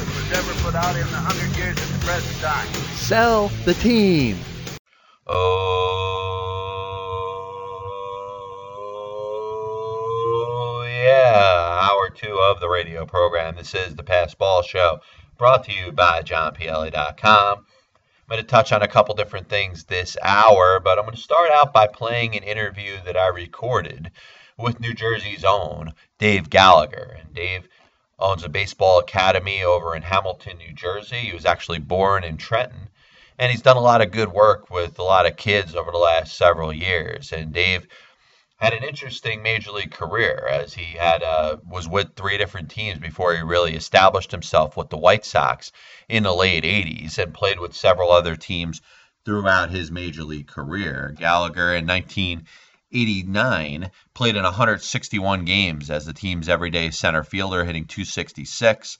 was ever put out in the hundred years at the present time. Sell the team. Oh, yeah. Hour two of the radio program. This is the Pass Ball Show, brought to you by JohnPielli.com. I'm going to touch on a couple different things this hour, but I'm going to start out by playing an interview that I recorded with New Jersey's own Dave Gallagher. And Dave owns a baseball academy over in Hamilton, New Jersey. He was actually born in Trenton, and he's done a lot of good work with a lot of kids over the last several years. And Dave had an interesting major league career as he had uh, was with three different teams before he really established himself with the White Sox in the late 80s and played with several other teams throughout his major league career. Gallagher in 1989 played in 161 games as the team's everyday center fielder, hitting 266.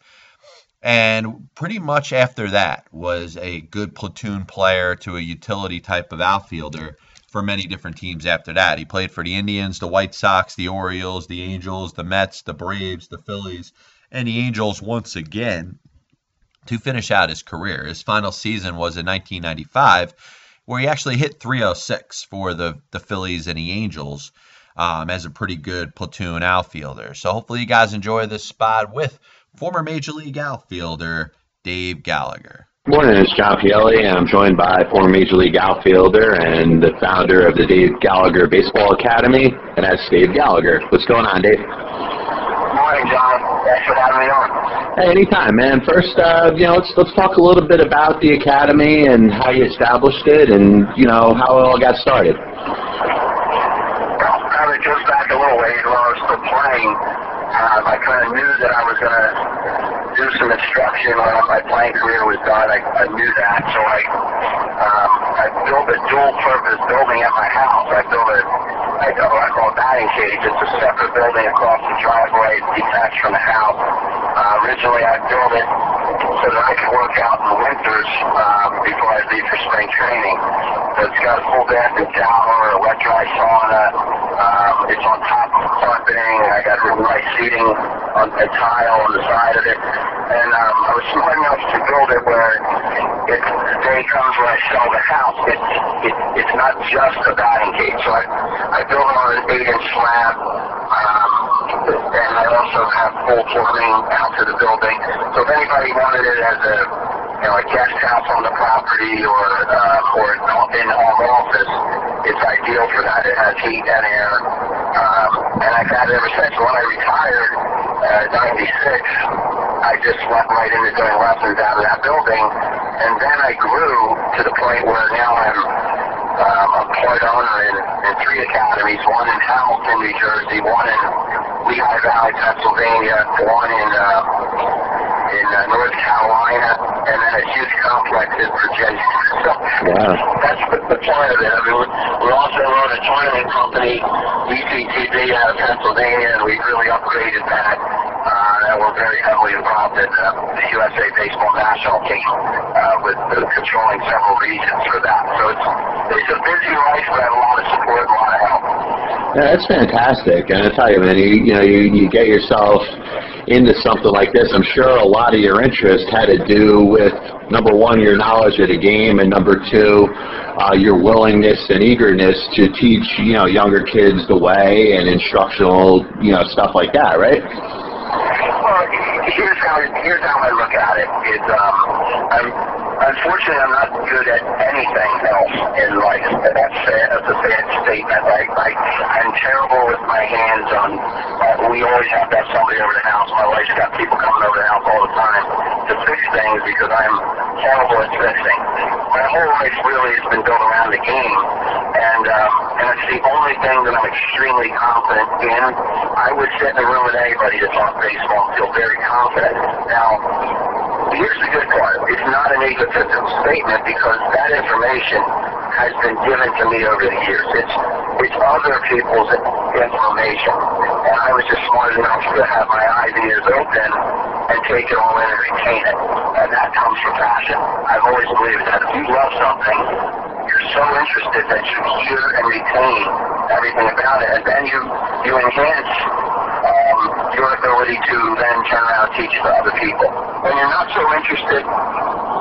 And pretty much after that was a good platoon player to a utility type of outfielder for many different teams after that. He played for the Indians, the White Sox, the Orioles, the Angels, the Mets, the Braves, the Phillies, and the Angels once again to finish out his career. His final season was in 1995, where he actually hit 306 for the, the Phillies and the Angels um, as a pretty good platoon outfielder. So hopefully you guys enjoy this spot with former Major League outfielder Dave Gallagher. Morning, it's John Pielli, and I'm joined by former Major League outfielder and the founder of the Dave Gallagher Baseball Academy, and that's Dave Gallagher. What's going on, Dave? Morning, John. Thanks for having me on. Hey, anytime, man. First, uh, you know, let's let's talk a little bit about the academy and how you established it, and you know how it all got started. Well, kind of goes back a little ways while I was still playing. Um, I kind of knew that I was going to do some instruction when my playing career was done. I, I knew that, so I um, I built a dual-purpose building at my house. I built a I, what I call batting cage. It's a separate building across the driveway, detached from the house. Uh, originally, I built it so that I could work out in the winters um, before I leave for spring training. So it's got a full bathroom shower, a wet dry sauna. Um, it's on top of carpeting. I got really nice seating on a tile on the side of it. And um, I was smart enough to build it where if the day comes when I sell the house, it's it, it's not just a batting cage. So I, I built it on an eight-inch slab. Um, and I also have full plumbing out to the building. So if anybody wanted it as a you know, a guest house on the property or uh, or an in-home office, it's ideal for that. It has heat and air, um, and I've had it ever since. When I retired, uh, 96, I just went right into doing lessons out of that building, and then I grew to the point where now I'm um, a part owner in, in three academies, one in Hamilton, New Jersey, one in Lehigh Valley, Pennsylvania, one in uh, in uh, North Carolina, and then a huge complex in Virginia. So Wow. that's the, the point of it. I mean, we, also own a tournament company, ECTV out of Pennsylvania, and we've really upgraded that. Uh, uh, were very heavily involved in uh, the USA Baseball National Team, uh, with uh, controlling several regions for that. So it's it's a busy life, but I have a lot of support a lot of help. Yeah, that's fantastic. And I tell you, man, you you know you you get yourself into something like this. I'm sure a lot of your interest had to do with number one, your knowledge of the game, and number two, uh, your willingness and eagerness to teach you know younger kids the way and instructional you know stuff like that, right? Well, here's how here's how I look at it. Is um, I'm unfortunately I'm not good at anything else in life. And that's sad, that's a sad statement. I, I I'm terrible with my hands on. Uh, we always have to have somebody over the house. My wife's got people coming over the house all the time to fix things because I'm horrible at fixing. My whole life really has been built around the game, and um, and it's the only thing that I'm extremely confident in. I would sit in a room with anybody to talk baseball and feel very confident. Now, here's the good part. It's not an egotistical statement because that information has been given to me over the years. It's it's other people's information. And I was just smart enough to have my ears open and take it all in and retain it. And that comes from passion. I've always believed that if you love something, you're so interested that you hear and retain everything about it. And then you, you enhance um, your ability to then turn around and teach it to other people. When you're not so interested,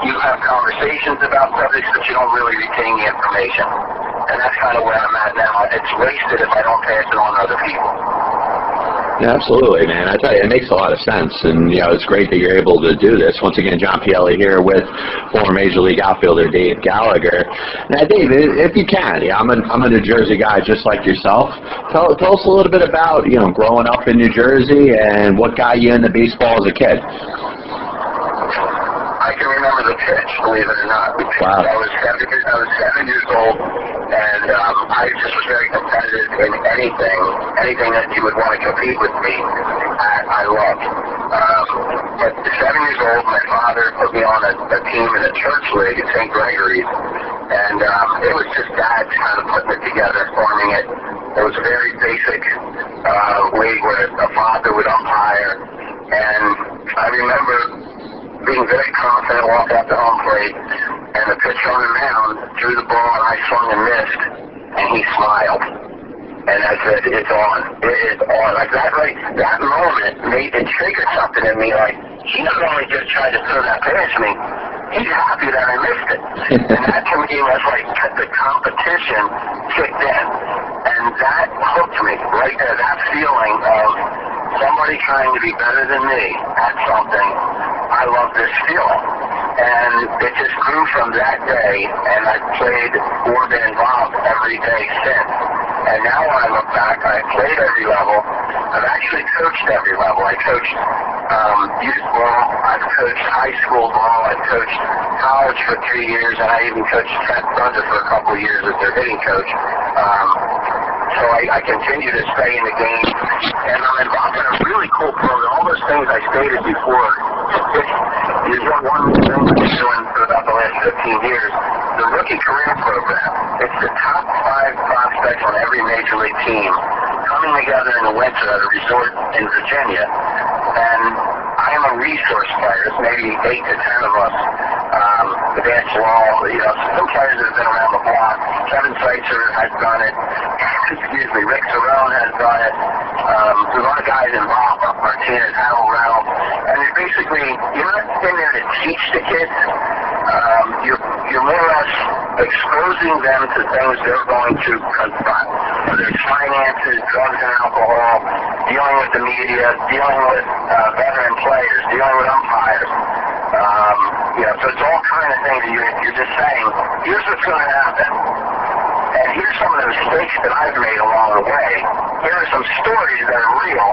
you have conversations about subjects, but you don't really retain the information. And that's kind of where I'm at now. It's wasted if I don't pass it on to other people. Yeah, absolutely, man. I tell you, it makes a lot of sense, and you know, it's great that you're able to do this. Once again, John Pielli here with former Major League outfielder Dave Gallagher. Now, Dave, if you can, yeah, I'm a I'm a New Jersey guy just like yourself. Tell tell us a little bit about you know growing up in New Jersey and what got you into baseball as a kid. I can remember the pitch, believe it or not. Wow. I was seven, I was seven years old, and um, I just was very competitive in anything, anything that you would want to compete with me. I, I loved. Um, but at seven years old, my father put me on a, a team in a church league at St. Gregory's, and um, it was just dad kind of putting it together, forming it. It was a very basic uh, league where a father would umpire, and I remember being very confident, walked out to home plate, and the pitcher on the mound threw the ball, and I swung and missed, and he smiled. And I said, it's on. It is on. Like that, like, that moment made it triggered something in me. Like, he not only just tried to throw that past me, he's happy that I missed it. and that to me was like the competition kicked in. And that hooked me right there. That feeling of somebody trying to be better than me at something. I love this feeling. And it just grew from that day, and I've played or been involved every day since. And now when I look back, I've played every level. I've actually coached every level. I coached um, youth ball. I've coached high school ball. I've coached college for three years, and I even coached Trent Thunder for a couple of years as their hitting coach. Um, so I, I continue to stay in the game, and I'm involved in a really cool program. All those things I stated before is one one thing I've been doing for about the last 15 years. The rookie career program. It's the top five prospects on every major league team coming together in the winter at a resort in Virginia, and I am a resource player. There's maybe eight to ten of us. Um, Vance Wall, you know, some players that have been around the block. Kevin Seitzer has done it. Excuse me, Rick Cerone has done it. Um, there's a lot of guys involved, Martinez, Harold Reynolds. And you're basically, you're not in there to teach the kids. Um, you're, you're more or less exposing them to things they're going to confront. Whether it's finances, drugs and alcohol, dealing with the media, dealing with uh, veteran players, dealing with umpires. Um, you know, so it's all kind of things that you're, you're just saying, here's what's going to happen. Some of the mistakes that I've made along the way. Here are some stories that are real.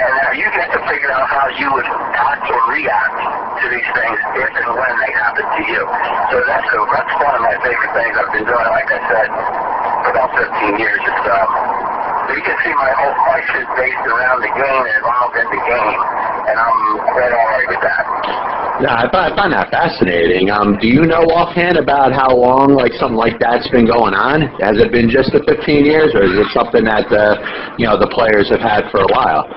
And now you get to figure out how you would act or react to these things if and when they happen to you. So that's a, that's one of my favorite things I've been doing, like I said, for about 15 years. It's, um, you can see my whole life is based around the game and involved in the game, and I'm quite all right with that. Yeah, I find, that fascinating. Um, do you know offhand about how long like something like that's been going on? Has it been just the 15 years, or is it something that uh, you know the players have had for a while?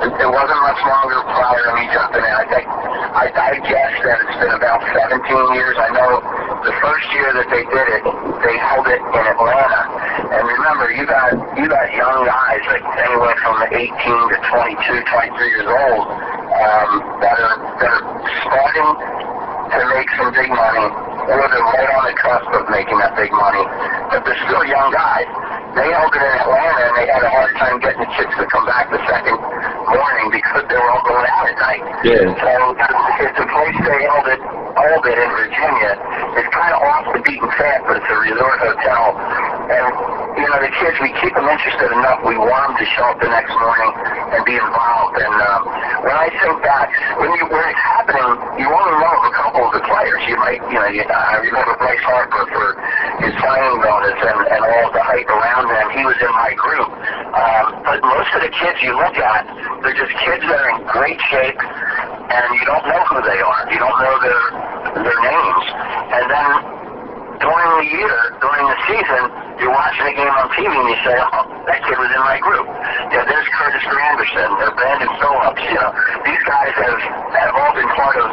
it, it wasn't much longer prior to me jumping in. I think I, I guess that it's been about 17 years. I know the first year that they did it, they held it in Atlanta. And remember, you got you got young guys like anywhere from 18 to 22, 23 years old um, that are that are starting to make some big money, or they're right on the cusp of making that big money, but they're still young guys. They held it in Atlanta, and they had a hard time getting the chicks to come back the second morning because they were all going out at night. Yeah. So it's a place they held it, held it in Virginia. It's kind of off the beaten path, but it's a resort hotel. You know, the kids, we keep them interested enough. We want them to show up the next morning and be involved. And um, when I think back, when, you, when it's happening, you only know of a couple of the players. You might, you know, you, I remember Bryce Harper for his signing bonus and, and all of the hype around him. He was in my group. Um, but most of the kids you look at, they're just kids that are in great shape, and you don't know who they are. You don't know their their names. And then during the year, during the season, you're watching a game on TV and you say, oh, that kid was in my group. Yeah, there's Curtis Granderson, there's Brandon Phillips, you know. These guys have, have all been part of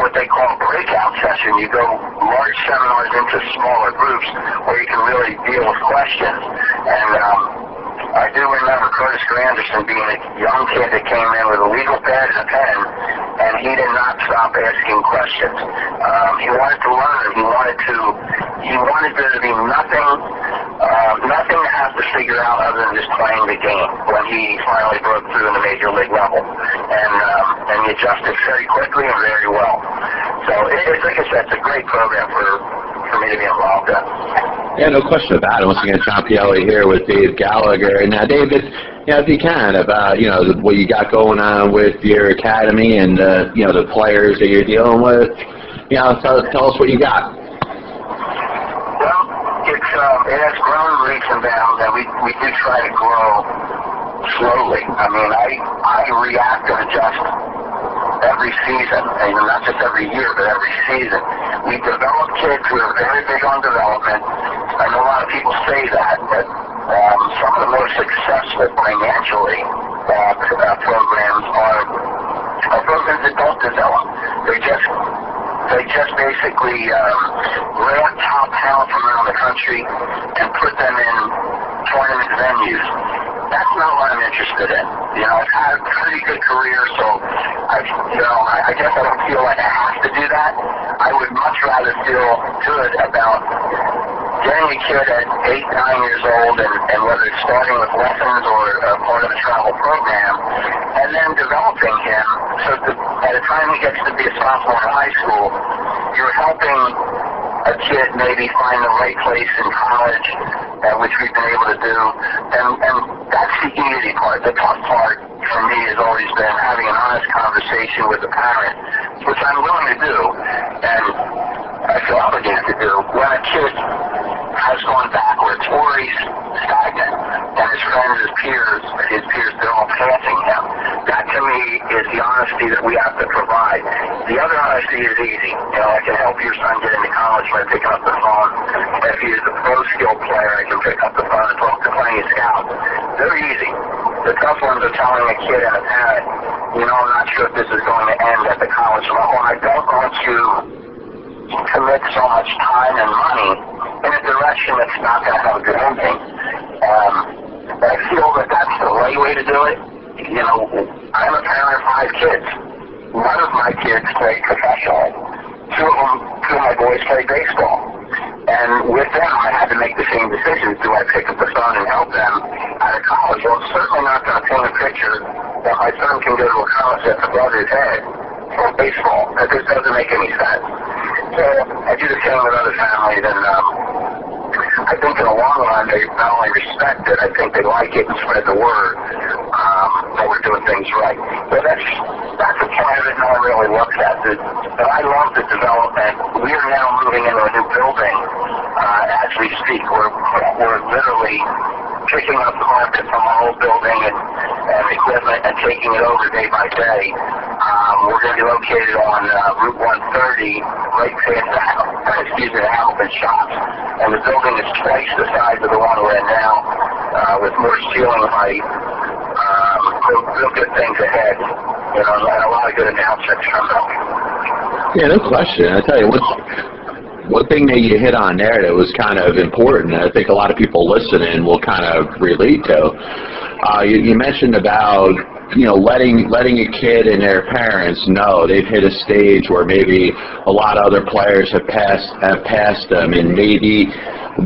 what they call a breakout session. You go large seminars into smaller groups where you can really deal with questions. And um, I do remember Curtis Granderson being a young kid that came in with a legal pad and a pen, and he did not stop asking questions. Um, he wanted to learn. He wanted to. He wanted there to be nothing, uh, nothing to have to figure out other than just playing the game. When he finally broke through in the major league level, and um, and he adjusted very quickly and very well. So it, it's like I said, it's a great program for for me to be involved in. Yeah, no question about it. Once again, John Pielli here with Dave Gallagher. Now, David, you know, if you can, about you know what you got going on with your academy and uh, you know the players that you're dealing with. You know, tell, tell us what you got. Well, it's um, it has grown leaps and bounds, and we we do try to grow slowly. I mean, I I react and adjust every season, and not just every year, but every season. We develop kids who are very big on development. I know a lot of people say that, but um, some of the most successful financially uh, uh, programs are, are programs that don't develop. They just they just basically um, grab top talent from around the country and put them in tournament venues. That's not what I'm interested in. You know, I've had a pretty good career, so I, you know, I, I guess I don't feel like I have to do that. I would much rather feel good about a kid at eight, nine years old, and, and whether it's starting with lessons or uh, part of a travel program, and then developing him so that by the time he gets to be a sophomore in high school, you're helping a kid maybe find the right place in college, uh, which we've been able to do, and, and that's the easy part. The tough part for me has always been having an honest conversation with the parent, which I'm willing to do, and I feel obligated to do when a kid has gone backwards or he's stagnant and his friends, his peers, his peers, they're all passing him. That to me is the honesty that we have to provide. The other honesty is easy. You know, I can help your son get into college by picking up the phone. If he is a pro skill player, I can pick up the phone and talk to of scouts. They're easy. The tough ones are telling a kid and a parent, you know, I'm not sure if this is going to end at the college level. I don't want you commit so much time and money in a direction that's not going to have a good ending. Um, I feel that that's the right way to do it. You know, I'm a parent of five kids. One of my kids played professionally. Two of them, two of my boys played baseball. And with them, I had to make the same decisions. Do I pick up the phone and help them out of college? Well, certainly not going to paint a picture that my son can go to a college that's above his head for baseball. That just doesn't make any sense. So I do the same with other families, and um, I think in the long run they not only respect it, I think they like it and spread the word um, that we're doing things right. But that's that's a part of it no one really looks at. The, but I love the development. We are now moving into a new building uh, as we speak. We're we're literally picking up carpet from our old building and, and equipment and taking it over day by day. Um, we're going to be located on uh, Route 130, right past the uh, excuse me, the Hamilton Shops. And the building is twice the size of the one we're in now, uh, with more ceiling height, um, real, real good things ahead. You know, a lot of good announcements coming up. Yeah, no question. I tell you, one, one thing that you hit on there that was kind of important, I think a lot of people listening will kind of relate to. Uh, you, you mentioned about you know letting letting a kid and their parents know they've hit a stage where maybe a lot of other players have passed have passed them, and maybe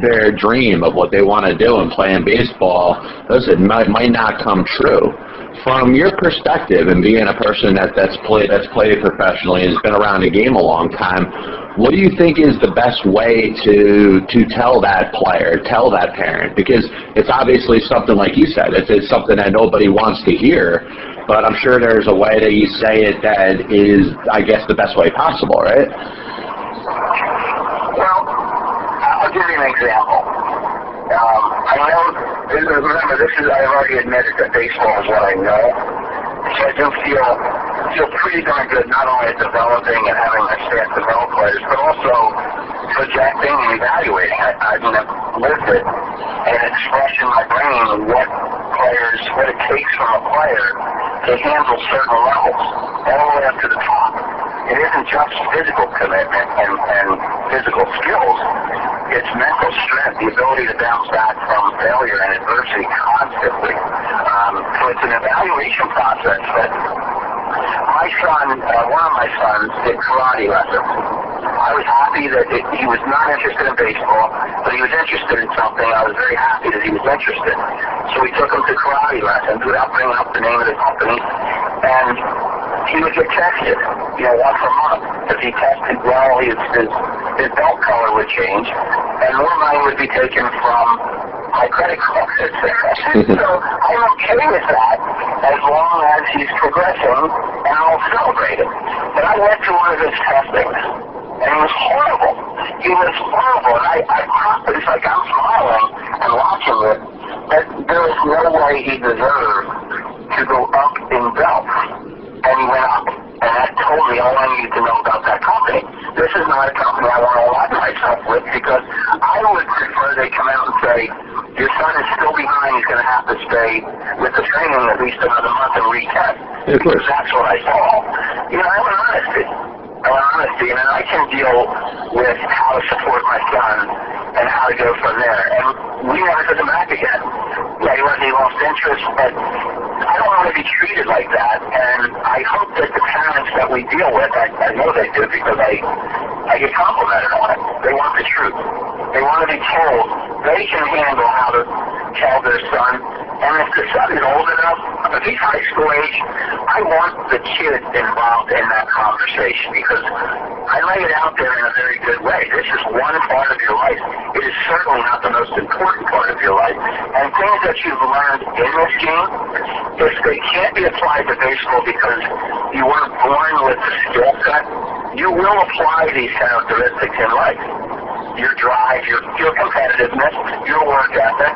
their dream of what they want to do and playing baseball, listen, might might not come true from your perspective and being a person that that's played that's played professionally and has been around the game a long time, what do you think is the best way to to tell that player, tell that parent? Because it's obviously something like you said, it's, it's something that nobody wants to hear. But I'm sure there's a way that you say it that is, I guess, the best way possible, right? Well, I'll give you an example. Um, I know, remember, this is, I've already admitted that baseball is what I know. So I do feel, feel pretty darn good not only at developing and having my staff develop players, but also projecting and evaluating. I, I mean, I've lived it and expressed in my brain what players, what it takes from a player to handle certain levels, all the way up to the top. It isn't just physical commitment and, and physical skills. It's mental strength, the ability to bounce back from failure and adversity constantly. Um, so it's an evaluation process that my son, uh, one of my sons, did karate lessons. I was happy that it, he was not interested in baseball, but he was interested in something. I was very happy that he was interested. So we took him to karate lessons without bringing up the name of the company. And he would get tested, you know, once a month. If he tested well, his, his, his belt color would change, and more money would be taken from my credit card. Etc. So I'm okay with that as long as he's progressing, and I'll celebrate it. But I went to one of his testings, and it was horrible. He was horrible, and I, I it's like I'm smiling and watching it, but there was no way he deserved to go up in belt and he went up. And that told me all I needed to know about that company. This is not a company I want to align myself with because I would prefer they come out and say, your son is still behind, he's going to have to stay with the training at least another month and retest. Of course. That's what I saw. You know, I want honesty. I and I can deal with how to support my son and how to go from there. And we never took him back again. Yeah, he wasn't, he lost interest, but I don't want to be treated like that. And I hope that the parents that we deal with, I, I know they do because I, I get complimented on it. They want the truth. They want to be told they can handle how to tell their son. And if the son is old enough, if he's high school age, I want the kid involved in that conversation because I lay it out there in a very good way. This is one part of your life. It is certainly not the most important part of your life. And things that you've learned in this game, if they can't be applied to baseball because you weren't born with the skill set, you will apply these characteristics in life. Your drive, your, your competitiveness, your work ethic,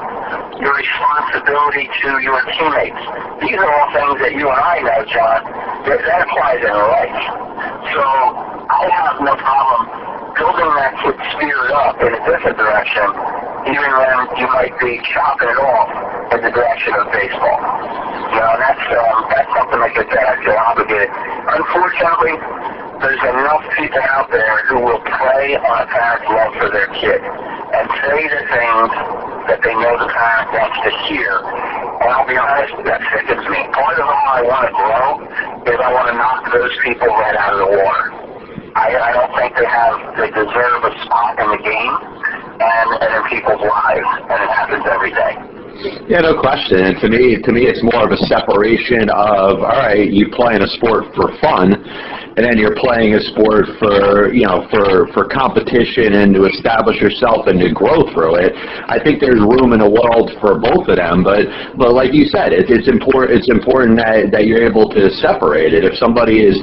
your responsibility to your teammates. These are all things that you and I know, John, that, that applies in life. So I have no problem building that kid's spirit up in a different direction, even when you might be chopping it off in the direction of baseball. You know, that's um, that's something like said, I feel obligated. Unfortunately, there's enough people out there who will prey on a parent's love for their kid and say the things that they know the parent wants to hear. And I'll be honest, that sickens me. Part of how I want to grow is I want to knock those people right out of the water. I, I don't think they have, they deserve a spot in the game and, and in people's lives, and it happens every day. Yeah, no question. And to me, to me, it's more of a separation of all right, you playing a sport for fun, and then you're playing a sport for you know for for competition and to establish yourself and to grow through it. I think there's room in the world for both of them, but but like you said, it, it's important. It's important that that you're able to separate it. If somebody is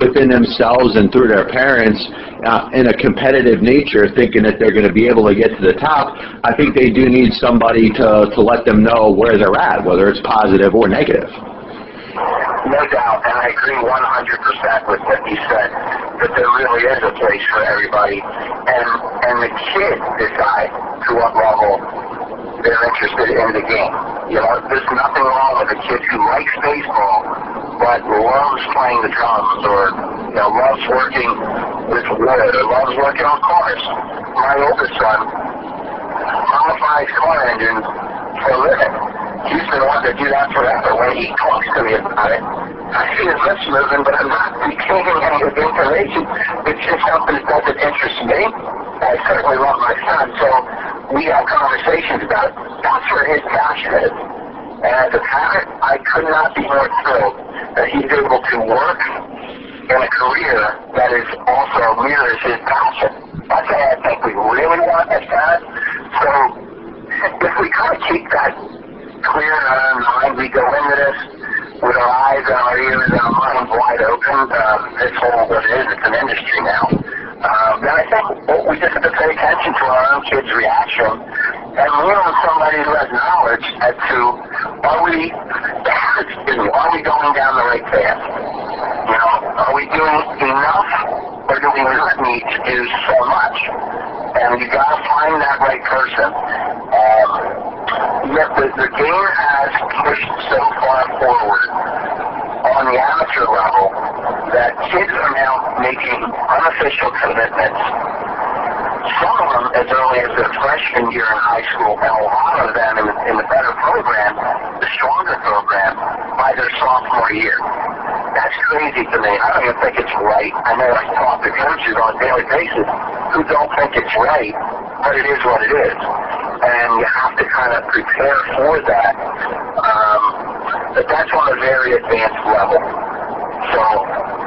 within themselves and through their parents uh, in a competitive nature, thinking that they're going to be able to get to the top, I think they do need somebody to to let them know where they're at, whether it's positive or negative. No doubt, and I agree 100% with what you said, that there really is a place for everybody, and and the kid decide to what level they're interested in the game. You know, there's nothing wrong with a kid who likes baseball but loves playing the drums or you know loves working with wood or loves working on cars. My oldest son modifies car engines for a living. He's been wanting to do that forever. When he talks to me about it, I see his lips moving, but I'm not retaining any of the information. It's just something that doesn't interest me. I certainly love my son, so we have conversations about it. That's where his passion is. And as a parent, I could not be more thrilled that he's able to work in a career that is also mirrors his passion. That's what I think we really want as parents. So we kind of keep that clear in our mind, we go into this with our eyes and our ears and our minds wide open. Uh, this whole what it is, it's an industry now. Um, and I think we just have to pay attention to our own kids' reaction and lean on somebody who has knowledge as to are we, are we going down the right path? You know, are we doing enough or do we not need to do so much? And you got to find that right person. Um, yet the, the game has pushed so far forward on the amateur level that kids are now making unofficial commitments. Some of them as early as their freshman year in high school, and a lot of them in, in the better program, the stronger program, by their sophomore year. That's crazy to me. I don't even think it's right. I know I talk to coaches on a daily basis who don't think it's right, but it is what it is. And you have to kind of prepare for that. Um, but that's on a very advanced level. So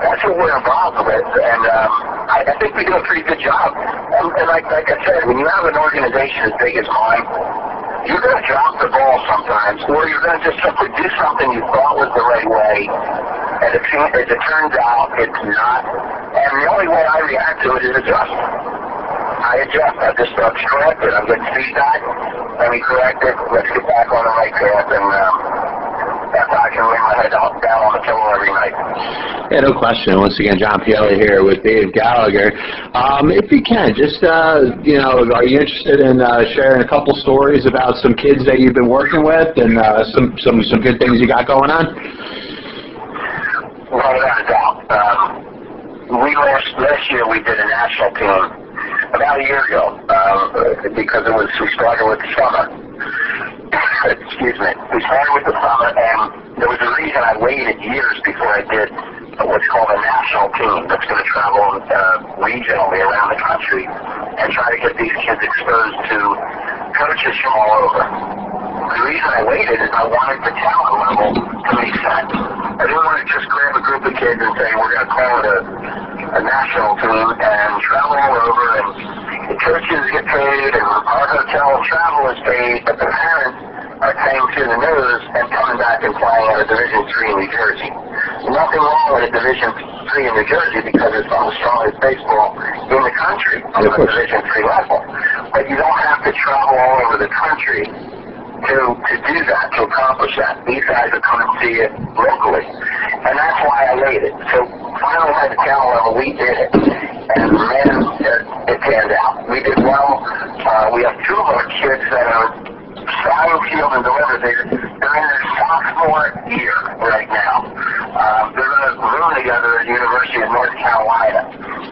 that's what we're involved with. And um, I, I think we do a pretty good job. And, and like, like I said, when you have an organization as big as mine, you're going to drop the ball sometimes, or you're going to just simply do something you thought was the right way, and it, as it turns out, it's not. And the only way I react to it is adjust. I adjust. I just uh, correct it. I'm getting feedback. Let me correct it. Let's get back on the right path, and um, that's how I can lay my head down on the pillow every night. Yeah, no question. Once again, John Pielli here with Dave Gallagher. Um, if you can, just, uh, you know, are you interested in uh, sharing a couple stories about some kids that you've been working with and uh, some, some, some good things you got going on? Without a doubt. Um, we last, last year we did a national team about a year ago um, because it was we started with the summer. Excuse me. We started with the summer, and there was a reason I waited years before I did what's called a national team that's going to travel uh, regionally around the country and try to get these kids exposed to coaches from all over. The reason I waited is I wanted the talent level to make sense. I didn't want to just grab a group of kids and say we're going to call it a, a national team and travel all over and the coaches get paid and our hotel travel is paid, but the parents are paying through the nose and coming back and playing at a Division Three in New Jersey. Nothing wrong with a Division Three in New Jersey because it's one of the strongest baseball in the country on a Division Three level. But you don't have to travel all over the country to to do that, to accomplish that. These guys are coming to it locally. And that's why I waited. So finally at the talent level we did it. And man, it, it panned out. We did well. Uh, we have two of our kids that are flying field and deliver. They're, they're in their sophomore year right now. Um, they're going to room together at the University of North Carolina.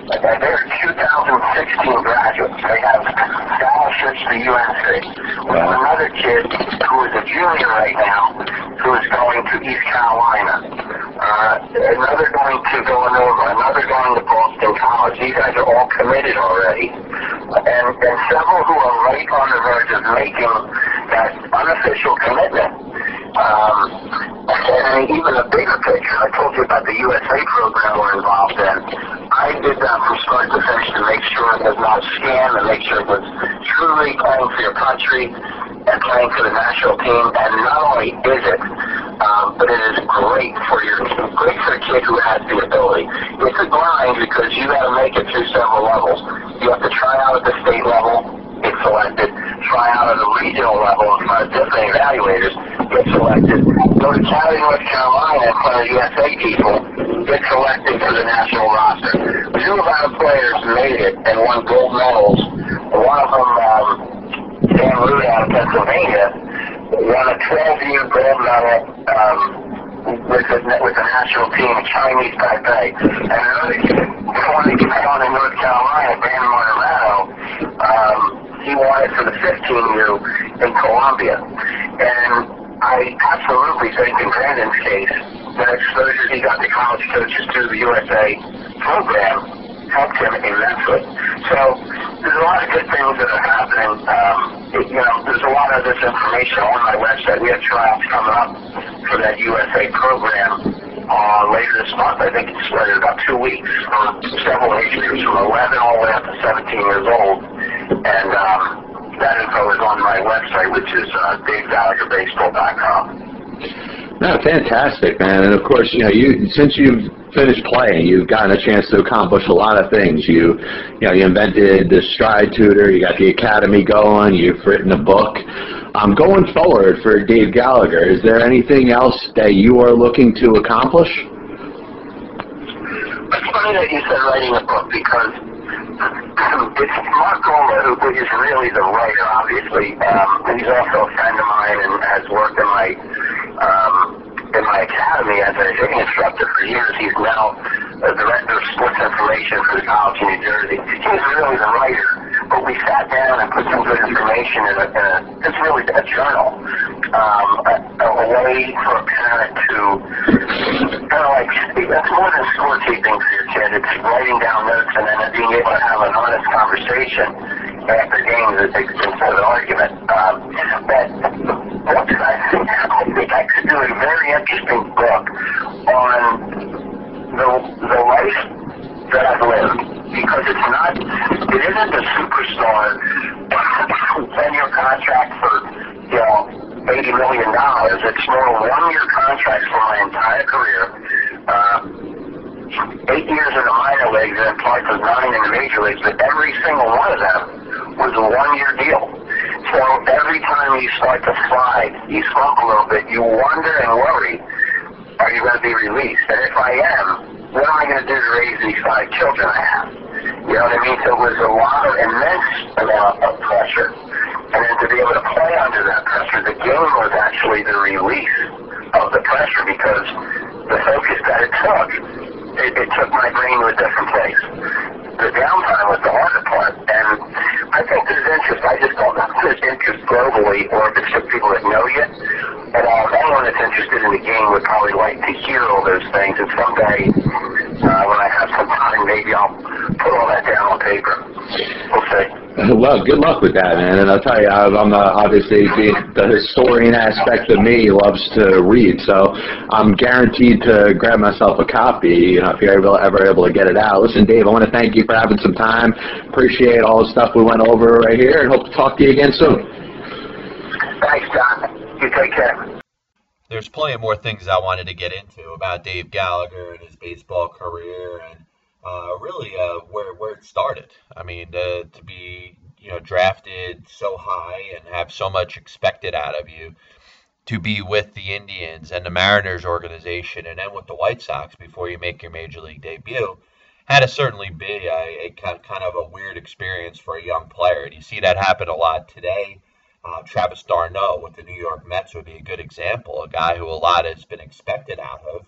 And they're 2016 graduates. They have scholarships to UNC. We have another kid who is a junior right now who is going to East Carolina. Uh, another going to Villanova. Another going to Boston College. These guys are all committed already. And, and several who are right on the verge of making that unofficial commitment. Um, and even a bigger picture, I told you about the USA program we're involved in. I did that from start to finish to make sure it was not a scam and make sure it was truly playing for your country and playing for the national team. And not only is it, um, but it is great for your great for a kid who has the ability. It's a grind because you got to make it through several levels. You have to try out at the state level, get selected, try out at a regional level in front of different evaluators, get selected, go to Cary, North Carolina in front of USA people, get selected for the national roster. Two of our players made it and won gold medals. One of them, um, Dan Root out of Pennsylvania, won a 12U gold medal um, with the with the national team, Chinese Taipei. And another kid, one that gets on in North Carolina, Brandon Martorano, um, he it for the 15U in Colombia. And I absolutely think in Brandon's case, the exposure he got to college coaches through the USA program helped him immensely. So there's a lot of good things that are happening. Um, it, you know, there's a lot of this information on my website. We have trials coming up for that USA program uh, later this month. I think it's uh, about two weeks for several age groups from 11 all the way up to 17 years old. And um, that info is on my website, which is uh, DaveGallagherBaseball.com. No, fantastic, man. And of course, you know, you since you've finished playing, you've gotten a chance to accomplish a lot of things. You, you know, you invented the Stride Tutor. You got the academy going. You've written a book. Um, going forward for Dave Gallagher, is there anything else that you are looking to accomplish? It's funny that you said writing a book because it's Mark Gola who is really the writer, obviously. Um, he's also a friend of mine and has worked in my um, in my academy as a hitting instructor for years. He's now the director of sports information for the College of New Jersey. He's really the writer, but we sat down and put some good information in a, in a it's really a journal, um, a, a way for a parent to kind of like, that's more than scorekeeping for your kid. It's writing down notes and then being able to have an honest conversation after games instead of an argument. Um, but what I think? I think I could do a very interesting book on the the life that I've lived because it's not it isn't a superstar ten year contract for you know eighty million dollars. It's more one year contracts for my entire career. Uh, eight years in the minor leagues and parts of nine in the major leagues, but every single one of them was a one year deal. So every time you start to slide, you slump a little bit, you wonder and worry, are you going to be released? And if I am, what am I going to do to raise these five children I have? You know what I mean? So it was a lot of immense amount of pressure. And then to be able to play under that pressure, the game was actually the release of the pressure because the focus that it took, it, it took my brain to a different place. The downtime was the harder part. And I think there's interest. I just don't know if there's interest globally or if it's just people that know you. Uh, anyone that's interested in the game would probably like to hear all those things. And someday, uh, when I have some time, maybe I'll put all that down on paper. We'll see. Well, good luck with that, man. And I'll tell you, I'm uh, obviously the, the historian aspect of me loves to read, so I'm guaranteed to grab myself a copy. You know, if you're ever, ever able to get it out. Listen, Dave, I want to thank you for having some time. Appreciate all the stuff we went over right here, and hope to talk to you again soon. Thanks, John. You take care. There's plenty more things I wanted to get into about Dave Gallagher and his baseball career and uh, really uh, where where it started. I mean, uh, to be you know drafted so high and have so much expected out of you, to be with the Indians and the Mariners organization, and then with the White Sox before you make your major league debut, had to certainly be a, a kind of a weird experience for a young player. And you see that happen a lot today. Uh, Travis d'Arnaud with the New York Mets would be a good example, a guy who a lot has been expected out of.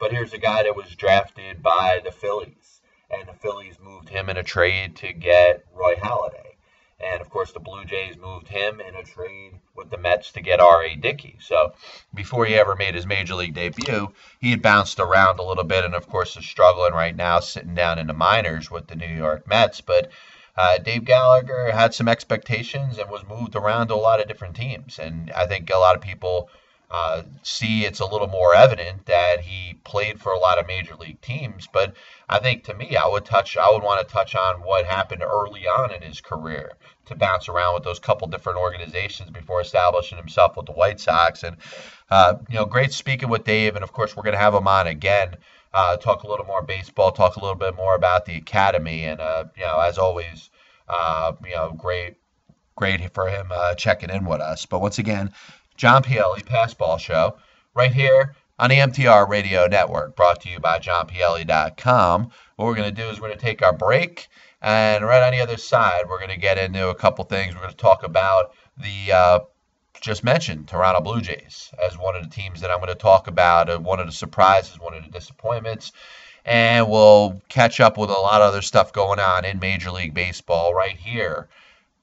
But here's a guy that was drafted by the Phillies, and the Phillies moved him in a trade to get Roy Halladay. And of course, the Blue Jays moved him in a trade with the Mets to get R.A. Dickey. So before he ever made his major league debut, he had bounced around a little bit, and of course, is struggling right now, sitting down in the minors with the New York Mets. But uh, Dave Gallagher had some expectations and was moved around to a lot of different teams. And I think a lot of people uh, see it's a little more evident that he played for a lot of major league teams. But I think to me, I would touch, I would want to touch on what happened early on in his career to bounce around with those couple different organizations before establishing himself with the White Sox. And uh, you know, great speaking with Dave, and of course, we're going to have him on again. Uh, talk a little more baseball, talk a little bit more about the academy, and uh, you know, as always, uh, you know, great, great for him uh, checking in with us. But once again, John Pielli, Passball Show, right here on the MTR Radio Network, brought to you by JohnPielli.com. What we're going to do is we're going to take our break, and right on the other side, we're going to get into a couple things. We're going to talk about the uh, just mentioned Toronto Blue Jays as one of the teams that I'm going to talk about, uh, one of the surprises, one of the disappointments. And we'll catch up with a lot of other stuff going on in Major League Baseball right here.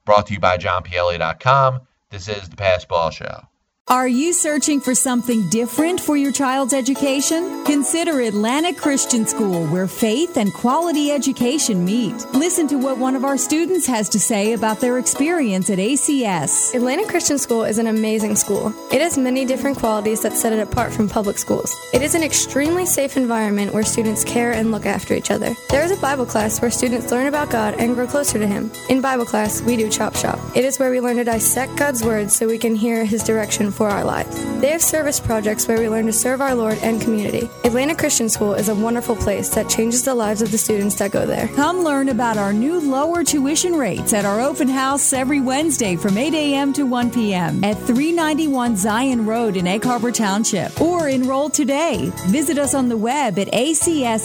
Brought to you by JohnPielli.com. This is the Passball Show. Are you searching for something different for your child's education? Consider Atlantic Christian School, where faith and quality education meet. Listen to what one of our students has to say about their experience at ACS. Atlantic Christian School is an amazing school. It has many different qualities that set it apart from public schools. It is an extremely safe environment where students care and look after each other. There is a Bible class where students learn about God and grow closer to Him. In Bible class, we do Chop Shop. It is where we learn to dissect God's Word so we can hear His direction for our lives. They have service projects where we learn to serve our Lord and community. Atlantic Christian School is a wonderful place that changes the lives of the students that go there. Come learn about our new lower tuition rates at our open house every Wednesday from 8 a.m. to 1 p.m. at 391 Zion Road in Egg Harbor Township or enroll today. Visit us on the web at acseht.org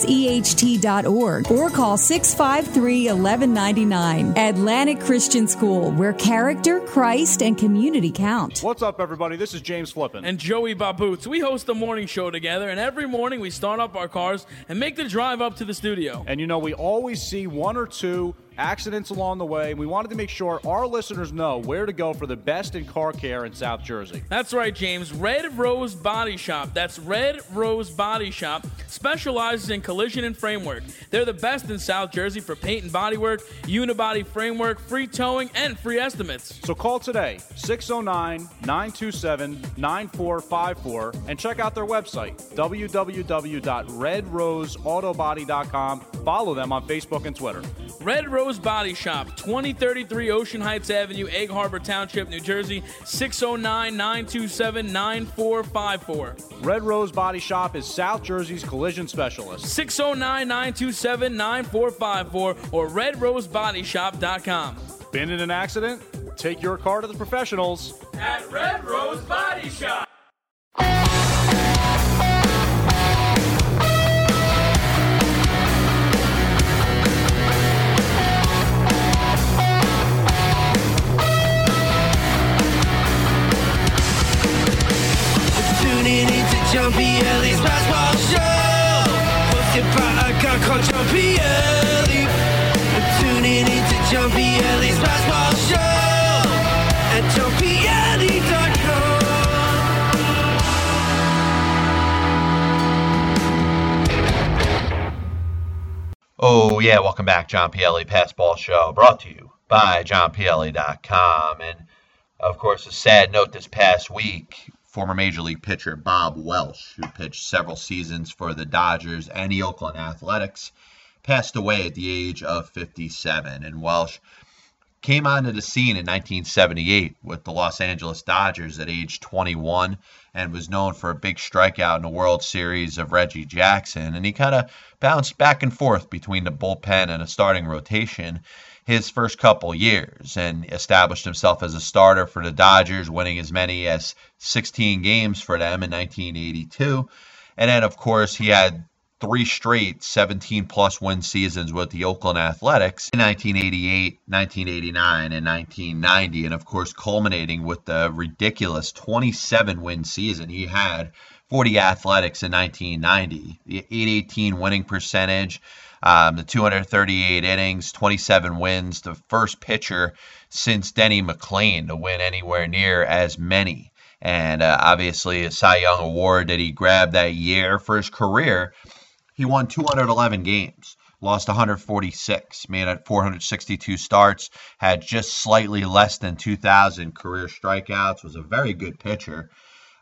or call 653 1199. Atlantic Christian School, where character, Christ, and community count. What's up, everybody? This is James Flippin. And Joey Baboots. We host the morning show together, and every morning we start up our cars and make the drive up to the studio. And you know, we always see one or two accidents along the way. We wanted to make sure our listeners know where to go for the best in car care in South Jersey. That's right, James. Red Rose Body Shop. That's Red Rose Body Shop. Specializes in collision and framework. They're the best in South Jersey for paint and bodywork, unibody framework, free towing, and free estimates. So call today, 609 927 9454, and check out their website, www.redroseautobody.com. Follow them on Facebook and Twitter. Red Rose Body Shop, 2033 Ocean Heights Avenue, Egg Harbor Township, New Jersey, 609 927 9454. Red Rose Body Shop is South Jersey's collision specialist. 609 927 9454 or redrosebodyshop.com. Been in an accident? Take your car to the professionals at Red Rose Body Shop. Jumpy Basketball Show. Hosted by a guy called. I'm tuning into Ellie's Basketball Show at JohnPielli.com. Oh, yeah, welcome back, John Pielli Passball Show, brought to you by JohnPielli.com. And, of course, a sad note this past week former Major League pitcher Bob Welch, who pitched several seasons for the Dodgers and the Oakland Athletics, passed away at the age of 57. And Welch came onto the scene in 1978 with the Los Angeles Dodgers at age 21 and was known for a big strikeout in the World Series of Reggie Jackson. And he kind of bounced back and forth between the bullpen and a starting rotation his first couple years and established himself as a starter for the Dodgers, winning as many as 16 games for them in 1982. And then, of course, he had three straight 17 plus win seasons with the Oakland Athletics in 1988, 1989, and 1990. And of course, culminating with the ridiculous 27 win season he had for the Athletics in 1990. The 818 winning percentage, um, the 238 innings, 27 wins, the first pitcher since Denny McLain to win anywhere near as many. And uh, obviously, a Cy Young Award that he grabbed that year for his career he won 211 games, lost 146, made at 462 starts, had just slightly less than 2,000 career strikeouts, was a very good pitcher.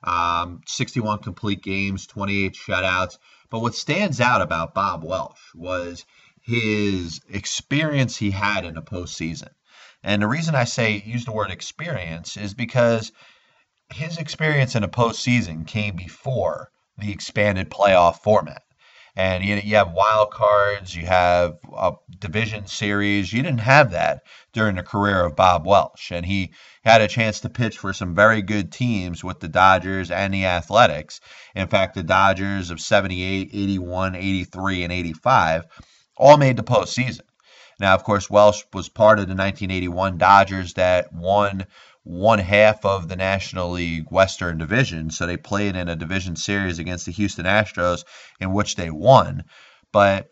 Um, 61 complete games, 28 shutouts. But what stands out about Bob Welch was his experience he had in a postseason. And the reason I say use the word experience is because his experience in a postseason came before the expanded playoff format and you, you have wild cards, you have a division series. You didn't have that during the career of Bob Welch, and he had a chance to pitch for some very good teams with the Dodgers and the Athletics. In fact, the Dodgers of 78, 81, 83, and 85 all made the postseason. Now, of course, Welch was part of the 1981 Dodgers that won one half of the National League Western Division. So they played in a division series against the Houston Astros in which they won. But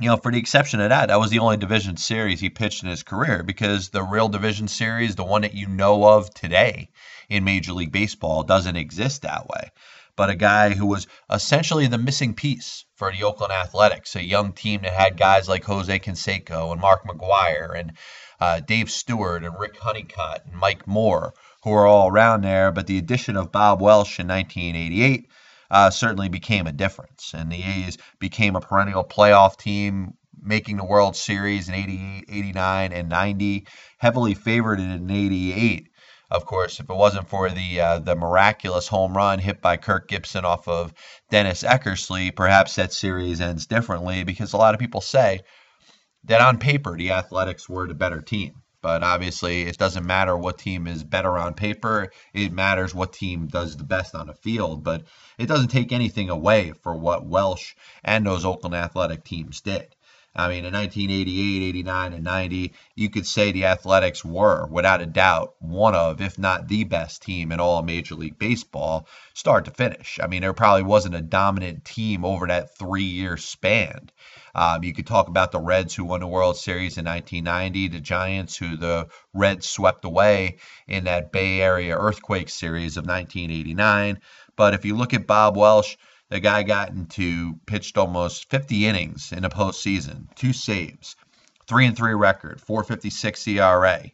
you know, for the exception of that, that was the only division series he pitched in his career because the real division series, the one that you know of today in Major League Baseball, doesn't exist that way. But a guy who was essentially the missing piece for the Oakland Athletics, a young team that had guys like Jose Canseco and Mark McGwire and uh, Dave Stewart and Rick Honeycutt and Mike Moore, who were all around there. But the addition of Bob Welch in 1988 uh, certainly became a difference. And the A's became a perennial playoff team, making the World Series in 88, 89, and 90, heavily favored in 88. Of course, if it wasn't for the uh, the miraculous home run hit by Kirk Gibson off of Dennis Eckersley, perhaps that series ends differently because a lot of people say that on paper the Athletics were the better team. But obviously, it doesn't matter what team is better on paper. It matters what team does the best on the field. But it doesn't take anything away for what Welch and those Oakland Athletic teams did. I mean, in 1988, 89, and 90, you could say the Athletics were, without a doubt, one of, if not the best team in all Major League Baseball, start to finish. I mean, there probably wasn't a dominant team over that three year span. Um, you could talk about the Reds who won the World Series in 1990, the Giants who the Reds swept away in that Bay Area earthquake series of 1989. But if you look at Bob Welch, the guy got into pitched almost 50 innings in the postseason, two saves, three and three record, 456 ERA,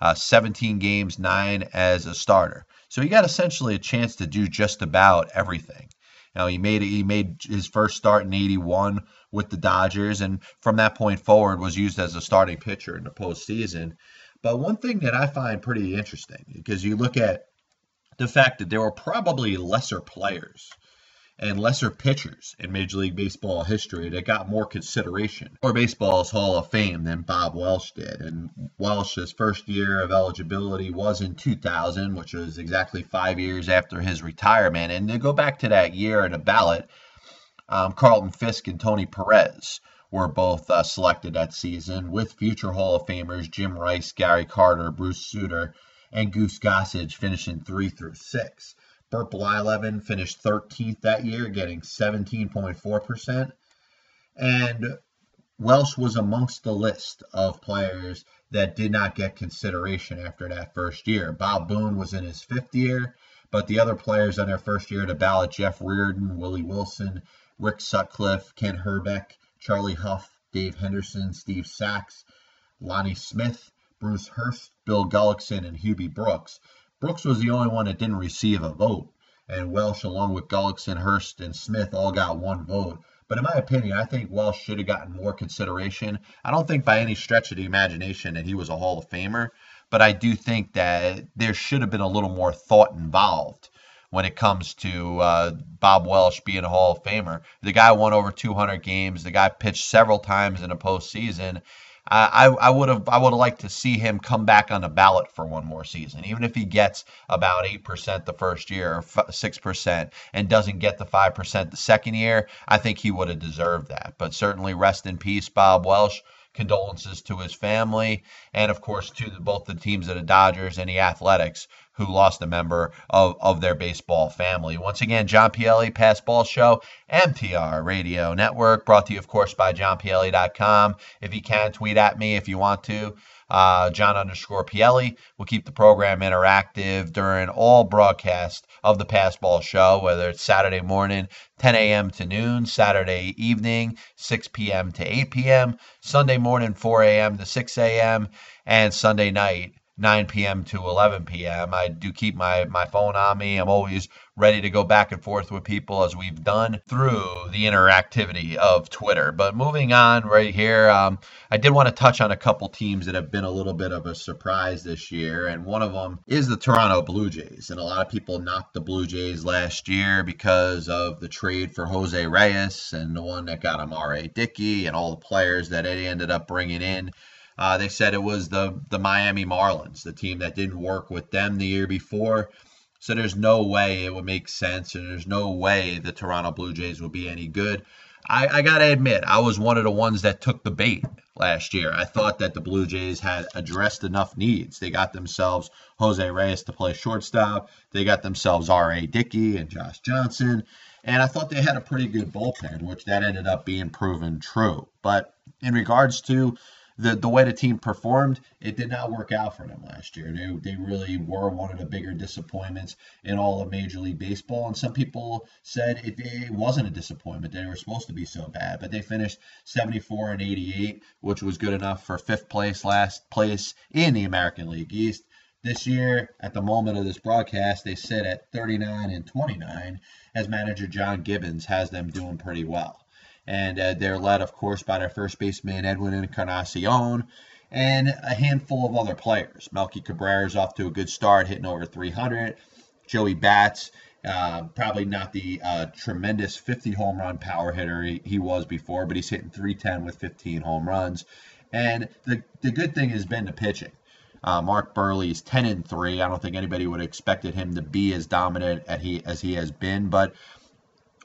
uh, 17 games, nine as a starter. So he got essentially a chance to do just about everything. Know, he made he made his first start in '81 with the Dodgers, and from that point forward was used as a starting pitcher in the postseason. But one thing that I find pretty interesting because you look at the fact that there were probably lesser players and lesser pitchers in Major League Baseball history that got more consideration for baseball's Hall of Fame than Bob Welch did. And Welch's first year of eligibility was in 2000, which was exactly five years after his retirement. And to go back to that year at a ballot, um, Carlton Fisk and Tony Perez were both uh, selected that season, with future Hall of Famers Jim Rice, Gary Carter, Bruce Sutter, and Goose Gossage finishing three through six. Bert Blyleven finished 13th that year, getting 17.4%. And Welch was amongst the list of players that did not get consideration after that first year. Bob Boone was in his fifth year, but the other players on their first year to ballot Jeff Reardon, Willie Wilson, Rick Sutcliffe, Ken Hrbek, Charlie Hough, Dave Henderson, Steve Sax, Lonnie Smith, Bruce Hurst, Bill Gullickson, and Hubie Brooks Brooks was the only one that didn't receive a vote, and Welch, along with Gullickson, Hurst, and Smith, all got one vote. But in my opinion, I think Welch should have gotten more consideration. I don't think by any stretch of the imagination that he was a Hall of Famer, but I do think that there should have been a little more thought involved when it comes to uh, Bob Welch being a Hall of Famer. The guy won over 200 games. The guy pitched several times in a postseason, I, I would have I would have liked to see him come back on the ballot for one more season, even if he gets about eight percent the first year, six percent, and doesn't get the five percent the second year. I think he would have deserved that. But certainly, rest in peace, Bob Welch condolences to his family, and of course to both the teams of the Dodgers and the Athletics who lost a member of, of their baseball family. Once again, John Pielli, Pass Ball Show, MTR Radio Network, brought to you, of course, by JohnPielli.com. If you can, tweet at me if you want to uh, John underscore Pielli. We'll keep the program interactive during all broadcasts of the Passball Show, whether it's Saturday morning, 10 a.m. to noon, Saturday evening, 6 p.m. to 8 p.m., Sunday morning, 4 a.m. to 6 a.m., and Sunday night, 9 p.m. to 11 p.m. I do keep my, my phone on me. I'm always ready to go back and forth with people as we've done through the interactivity of Twitter. But moving on right here, um, I did want to touch on a couple teams that have been a little bit of a surprise this year. And one of them is the Toronto Blue Jays. And a lot of people knocked the Blue Jays last year because of the trade for Jose Reyes and the one that got him R.A. Dickey and all the players that they ended up bringing in. Uh, they said it was the the Miami Marlins, the team that didn't work with them the year before. So there's no way it would make sense, and there's no way the Toronto Blue Jays would be any good. I, I got to admit, I was one of the ones that took the bait last year. I thought that the Blue Jays had addressed enough needs. They got themselves Jose Reyes to play shortstop. They got themselves R.A. Dickey and Josh Johnson. And I thought they had a pretty good bullpen, which that ended up being proven true. But in regards to the the way the team performed, it did not work out for them last year. They, they really were one of the bigger disappointments in all of Major League Baseball. And some people said it, it wasn't a disappointment. They were supposed to be so bad, but they finished 74 and 88, which was good enough for fifth place, last place in the American League East. This year, at the moment of this broadcast, they sit at 39 and 29 as manager John Gibbons has them doing pretty well and uh, they're led, of course, by their first baseman Edwin Encarnacion and a handful of other players. Melky Cabrera is off to a good start, hitting over 300. Joey Bats, uh, probably not the uh, tremendous 50 home run power hitter he, he, was before, but he's hitting 310 with 15 home runs. And the, the good thing has been the pitching. Uh, Mark Buehrle's 10 and 3. I don't think anybody would have expected him to be as dominant as he, as he has been, but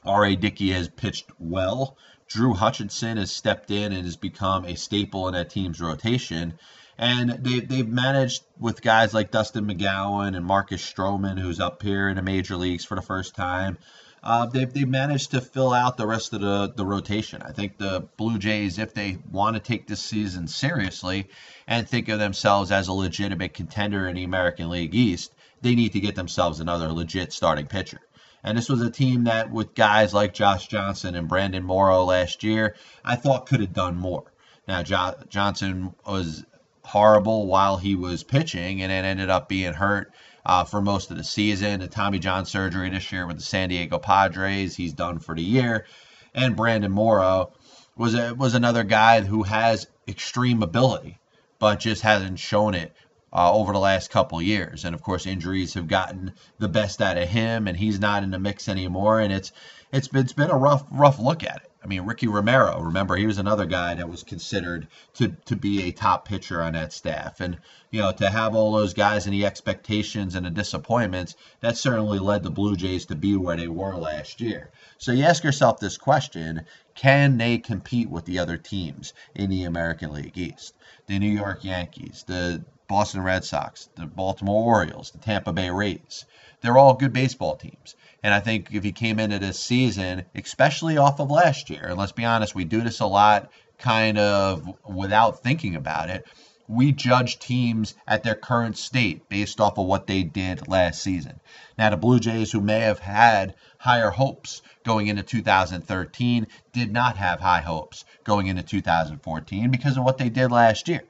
R.A. Dickey has pitched well. Drew Hutchison has stepped in and has become a staple in that team's rotation. And they, they've managed with guys like Dustin McGowan and Marcus Stroman, who's up here in the major leagues for the first time. Uh, they've, they've managed to fill out the rest of the, the rotation. I think the Blue Jays, if they want to take this season seriously and think of themselves as a legitimate contender in the American League East, they need to get themselves another legit starting pitcher. And this was a team that, with guys like Josh Johnson and Brandon Morrow last year, I thought could have done more. Now, jo- Johnson was horrible while he was pitching and then ended up being hurt uh, for most of the season. The Tommy John surgery this year with the San Diego Padres, he's done for the year. And Brandon Morrow was a, was another guy who has extreme ability, but just hasn't shown it uh, over the last couple years. And of course, injuries have gotten the best out of him, and he's not in the mix anymore. And it's it's been, it's been a rough rough look at it. I mean, Ricky Romero, remember, he was another guy that was considered to, to be a top pitcher on that staff. And, you know, to have all those guys and the expectations and the disappointments, that certainly led the Blue Jays to be where they were last year. So you ask yourself this question can they compete with the other teams in the American League East? The New York Yankees, the Boston Red Sox, the Baltimore Orioles, the Tampa Bay Rays. They're all good baseball teams. And I think if he came into this season, especially off of last year, and let's be honest, we do this a lot kind of without thinking about it. We judge teams at their current state based off of what they did last season. Now, the Blue Jays, who may have had higher hopes going into 2013, did not have high hopes going into 2014 because of what they did last year.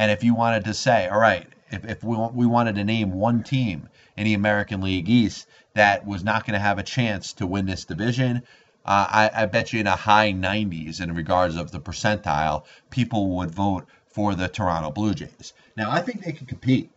And if you wanted to say, all right, if, if we, we wanted to name one team in the American League East that was not going to have a chance to win this division, uh, I, I bet you in a high 90s in regards of the percentile, people would vote for the Toronto Blue Jays. Now, I think they can compete.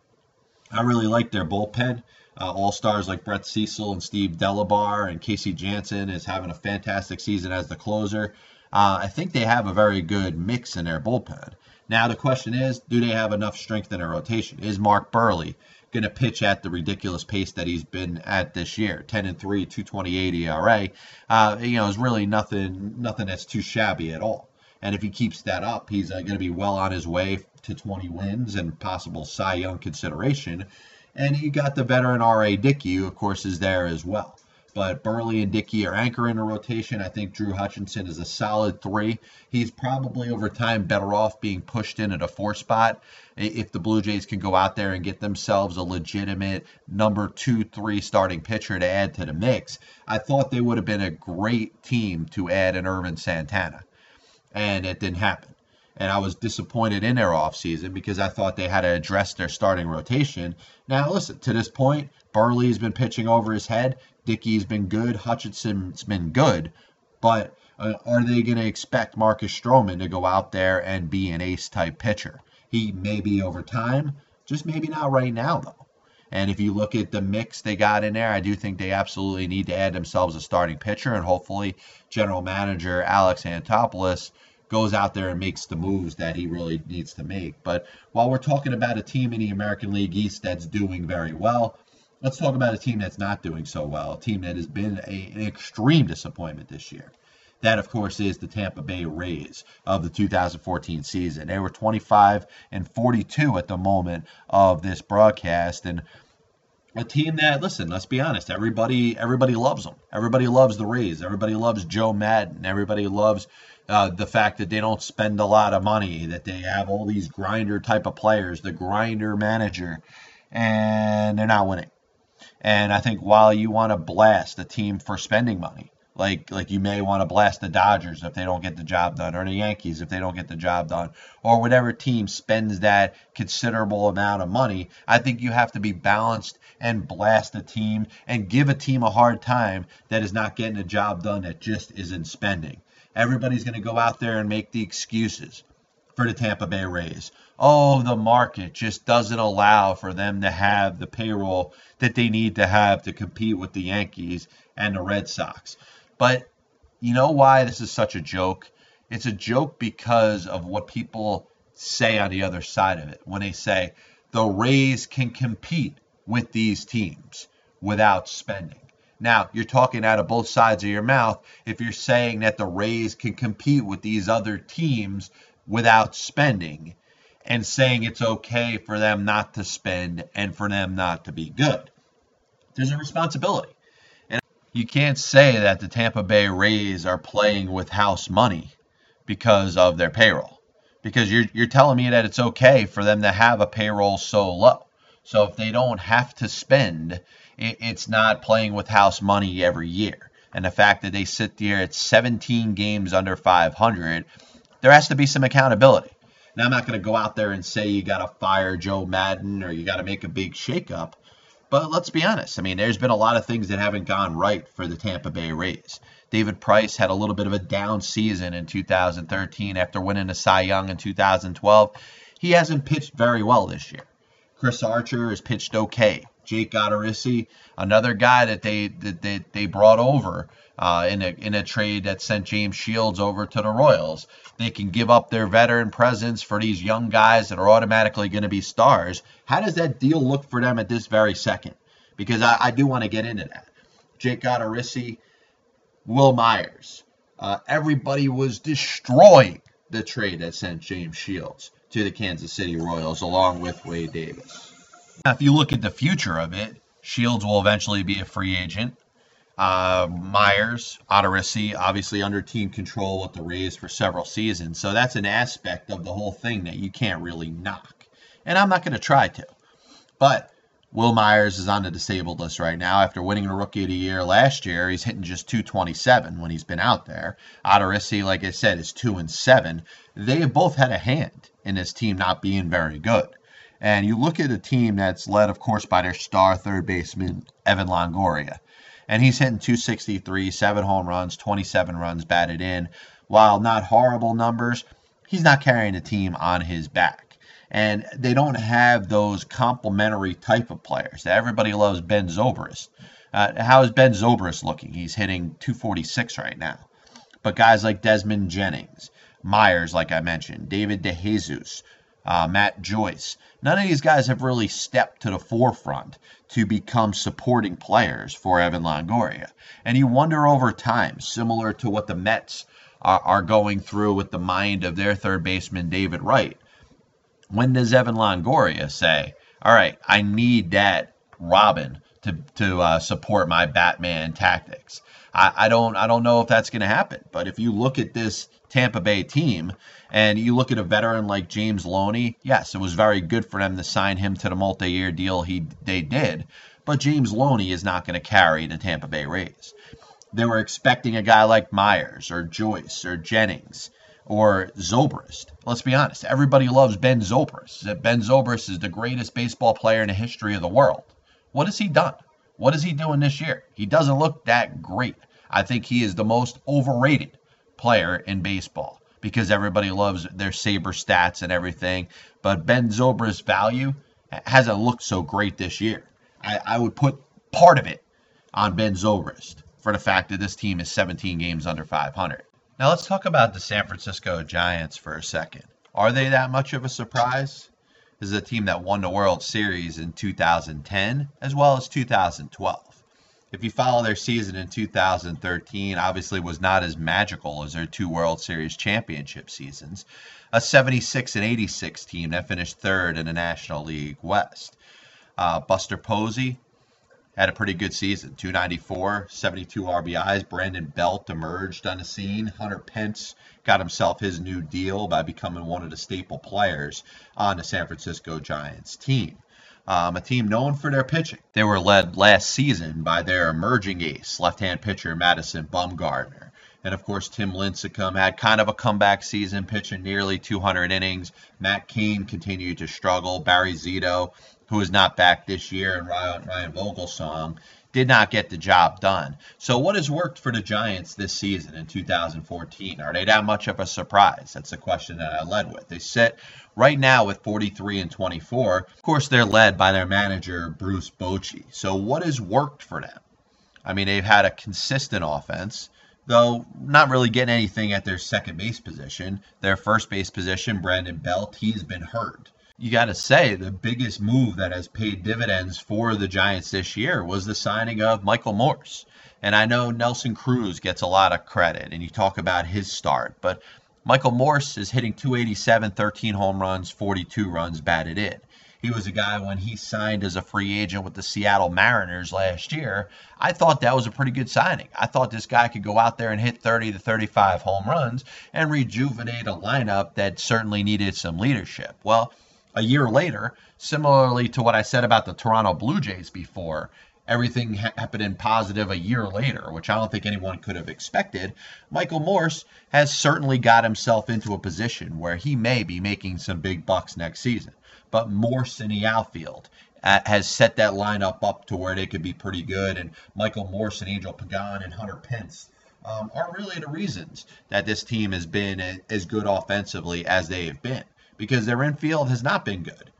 I really like their bullpen. Uh, All stars like Brett Cecil and Steve Delabar and Casey Janssen is having a fantastic season as the closer. Uh, I think they have a very good mix in their bullpen. Now the question is, do they have enough strength in their rotation? Is Mark Buehrle going to pitch at the ridiculous pace that he's been at this year? 10 and 3, 228 ERA. Uh, you know, is really nothing nothing that's too shabby at all. And if he keeps that up, he's uh, going to be well on his way to 20 wins and possible Cy Young consideration. And you got the veteran R.A. Dickey, who, of course, is there as well. But Buehrle and Dickey are anchoring in a rotation. I think Drew Hutchinson is a solid three. He's probably over time better off being pushed in at a four spot if the Blue Jays can go out there and get themselves a legitimate number two, three starting pitcher to add to the mix. I thought they would have been a great team to add an Ervin Santana, and it didn't happen. And I was disappointed in their offseason because I thought they had to address their starting rotation. Now, listen, to this point, Buehrle has been pitching over his head. Dickey's been good. Hutchinson's been good. But uh, are they going to expect Marcus Stroman to go out there and be an ace type pitcher? He may be over time, just maybe not right now, though. And if you look at the mix they got in there, I do think they absolutely need to add themselves a starting pitcher. And hopefully, general manager Alex Anthopoulos goes out there and makes the moves that he really needs to make. But while we're talking about a team in the American League East that's doing very well, Let's talk about a team that's not doing so well, a team that has been a, an extreme disappointment this year. That, of course, is the Tampa Bay Rays of the 2014 season. They were 25 and 42 at the moment of this broadcast, and a team that, listen, let's be honest, everybody everybody loves them. Everybody loves the Rays. Everybody loves Joe Maddon. Everybody loves uh, the fact that they don't spend a lot of money, that they have all these grinder type of players, the grinder manager, and they're not winning. And I think while you want to blast a team for spending money, like like you may want to blast the Dodgers if they don't get the job done, or the Yankees if they don't get the job done, or whatever team spends that considerable amount of money. I think you have to be balanced and blast a team and give a team a hard time that is not getting a job done that just isn't spending. Everybody's going to go out there and make the excuses for the Tampa Bay Rays. Oh, the market just doesn't allow for them to have the payroll that they need to have to compete with the Yankees and the Red Sox. But you know why this is such a joke? It's a joke because of what people say on the other side of it when they say the Rays can compete with these teams without spending. Now, you're talking out of both sides of your mouth if you're saying that the Rays can compete with these other teams without spending and saying it's okay for them not to spend and for them not to be good. There's a responsibility. And you can't say that the Tampa Bay Rays are playing with house money because of their payroll. Because you're, you're telling me that it's okay for them to have a payroll so low. So if they don't have to spend, it, it's not playing with house money every year. And the fact that they sit there at 17 games under 500, there has to be some accountability. Now, I'm not going to go out there and say you got to fire Joe Maddon or you got to make a big shakeup. But let's be honest. I mean, there's been a lot of things that haven't gone right for the Tampa Bay Rays. David Price had a little bit of a down season in 2013 after winning the Cy Young in 2012. He hasn't pitched very well this year. Chris Archer has pitched okay. Jake Odorizzi, another guy that they that they, they brought over uh, in a in a trade that sent James Shields over to the Royals. They can give up their veteran presence for these young guys that are automatically going to be stars. How does that deal look for them at this very second? Because I, I do want to get into that. Jake Odorizzi, Wil Myers. Uh, everybody was destroying the trade that sent James Shields to the Kansas City Royals along with Wade Davis. Now, if you look at the future of it, Shields will eventually be a free agent. Uh, Myers, Odorizzi, obviously under team control with the Rays for several seasons. So that's an aspect of the whole thing that you can't really knock. And I'm not going to try to. But Wil Myers is on the disabled list right now. After winning the Rookie of the Year last year, he's hitting just 227 when he's been out there. Odorizzi, like I said, is 2 and 7. They have both had a hand in this team not being very good. And you look at a team that's led, of course, by their star third baseman, Evan Longoria and he's hitting 263, seven home runs, 27 runs batted in. While not horrible numbers, he's not carrying the team on his back. And they don't have those complementary type of players. Everybody loves Ben Zobrist. Uh, how is Ben Zobrist looking? He's hitting 246 right now. But guys like Desmond Jennings, Myers, like I mentioned, David DeJesus, uh, Matt Joyce. None of these guys have really stepped to the forefront to become supporting players for Evan Longoria. And you wonder over time, similar to what the Mets are, are going through with the mind of their third baseman, David Wright, when does Evan Longoria say, all right, I need that Robin to, to uh, support my Batman tactics? I, I don't I don't know if that's going to happen. But if you look at this Tampa Bay team, and you look at a veteran like James Loney, yes, it was very good for them to sign him to the multi-year deal he they did, but James Loney is not going to carry the Tampa Bay Rays. They were expecting a guy like Myers or Joyce or Jennings or Zobrist. Let's be honest, everybody loves Ben Zobrist. Ben Zobrist is the greatest baseball player in the history of the world. What has he done? What is he doing this year? He doesn't look that great. I think he is the most overrated player in baseball because everybody loves their saber stats and everything. But Ben Zobrist's value hasn't looked so great this year. I, I would put part of it on Ben Zobrist for the fact that this team is 17 games under 500. Now let's talk about the San Francisco Giants for a second. Are they that much of a surprise? This is a team that won the World Series in 2010 as well as 2012. If you follow their season in 2013, obviously was not as magical as their two World Series championship seasons. A 76 and 86 team that finished third in the National League West. Uh, Buster Posey had a pretty good season 294, 72 RBIs. Brandon Belt emerged on the scene. Hunter Pence got himself his new deal by becoming one of the staple players on the San Francisco Giants team. Um, a team known for their pitching. They were led last season by their emerging ace, left hand pitcher Madison Bumgarner. And of course, Tim Lincecum had kind of a comeback season, pitching nearly 200 innings. Matt Cain continued to struggle. Barry Zito, who is not back this year, and Ryan, Ryan Vogelsong did not get the job done. So, what has worked for the Giants this season in 2014? Are they that much of a surprise? That's the question that I led with. They sit right now with 43 and 24. Of course, they're led by their manager, Bruce Bochy. So, what has worked for them? I mean, they've had a consistent offense though not really getting anything at their second base position. Their first base position, Brandon Belt, he's been hurt. You got to say the biggest move that has paid dividends for the Giants this year was the signing of Michael Morse. And I know Nelson Cruz gets a lot of credit, and you talk about his start, but Michael Morse is hitting 287, 13 home runs, 42 runs batted in. He was a guy when he signed as a free agent with the Seattle Mariners last year. I thought that was a pretty good signing. I thought this guy could go out there and hit 30 to 35 home runs and rejuvenate a lineup that certainly needed some leadership. Well, a year later, similarly to what I said about the Toronto Blue Jays before, everything happened in positive a year later, which I don't think anyone could have expected. Michael Morse has certainly got himself into a position where he may be making some big bucks next season but Morse in the outfield uh, has set that lineup up to where they could be pretty good. And Michael Morse and Angel Pagan and Hunter Pence um, are really the reasons that this team has been as good offensively as they have been because their infield has not been good.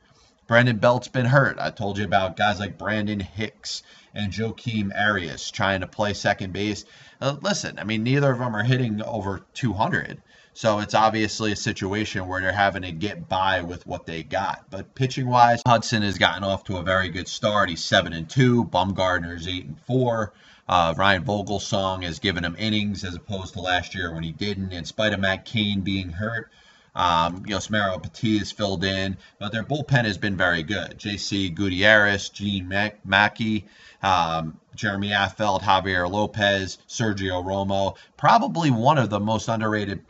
Brandon Belt's been hurt. I told you about guys like Brandon Hicks and Joaquin Arias trying to play second base. Uh, listen, I mean, neither of them are hitting over 200. So it's obviously a situation where they're having to get by with what they got. But pitching wise, Hudson has gotten off to a very good start. He's seven and two. Bumgarner's eight and four. Uh, Ryan Vogelsong has given him innings as opposed to last year when he didn't, in spite of Matt Cain being hurt. Um, you know, Yusmeiro Petit is filled in, but their bullpen has been very good. J.C. Gutierrez, Jean Machi, um, Jeremy Affeldt, Javier Lopez, Sergio Romo. Probably one of the most underrated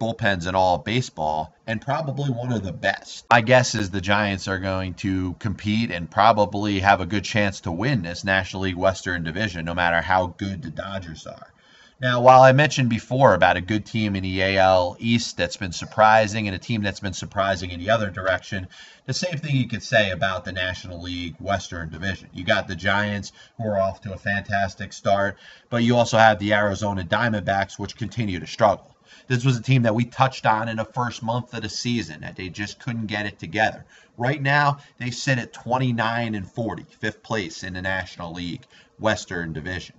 bullpens in all baseball and probably one of the best. My guess is the Giants are going to compete and probably have a good chance to win this National League Western Division, no matter how good the Dodgers are. Now, while I mentioned before about a good team in the AL East that's been surprising and a team that's been surprising in the other direction, the same thing you could say about the National League Western Division. You got the Giants, who are off to a fantastic start, but you also have the Arizona Diamondbacks, which continue to struggle. This was a team that we touched on in the first month of the season that they just couldn't get it together. Right now, they sit at 29 and 40, fifth place in the National League Western Division.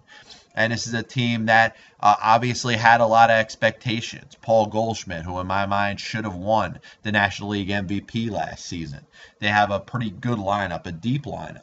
And this is a team that uh, obviously had a lot of expectations. Paul Goldschmidt, who in my mind should have won the National League MVP last season. They have a pretty good lineup, a deep lineup.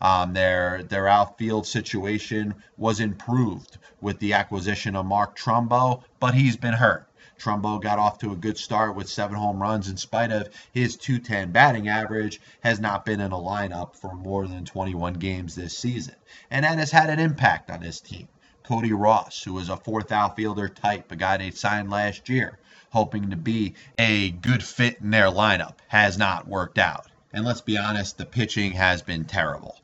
Um, their their outfield situation was improved with the acquisition of Mark Trumbo, but he's been hurt. Trumbo got off to a good start with seven home runs in spite of his 210 batting average, has not been in a lineup for more than 21 games this season. And that has had an impact on his team. Cody Ross, who was a fourth outfielder type, a guy they signed last year, hoping to be a good fit in their lineup, has not worked out. And let's be honest, the pitching has been terrible.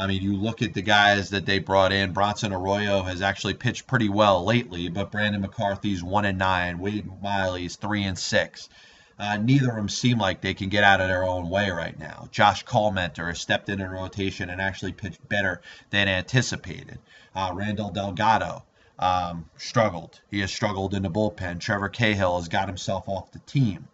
I mean, you look at the guys that they brought in. Bronson Arroyo has actually pitched pretty well lately, but Brandon McCarthy's one and nine. Wade Miley's three and six. Uh, neither of them seem like they can get out of their own way right now. Josh Collmenter has stepped in in rotation and actually pitched better than anticipated. Uh, Randall Delgado um, struggled. He has struggled in the bullpen. Trevor Cahill has got himself off the team.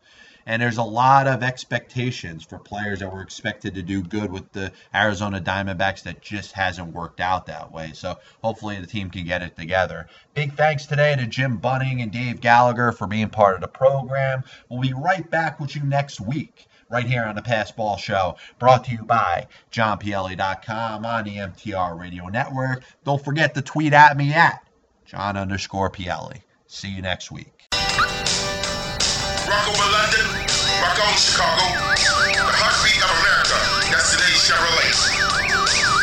And there's a lot of expectations for players that were expected to do good with the Arizona Diamondbacks that just hasn't worked out that way. So hopefully the team can get it together. Big thanks today to Jim Bunning and Dave Gallagher for being part of the program. We'll be right back with you next week right here on the Passball Show, brought to you by JohnPielli.com on the MTR Radio Network. Don't forget to tweet at me at John underscore Pielli. See you next week rock over London, rock on Chicago, the heartbeat of America. That's today's Chevrolet.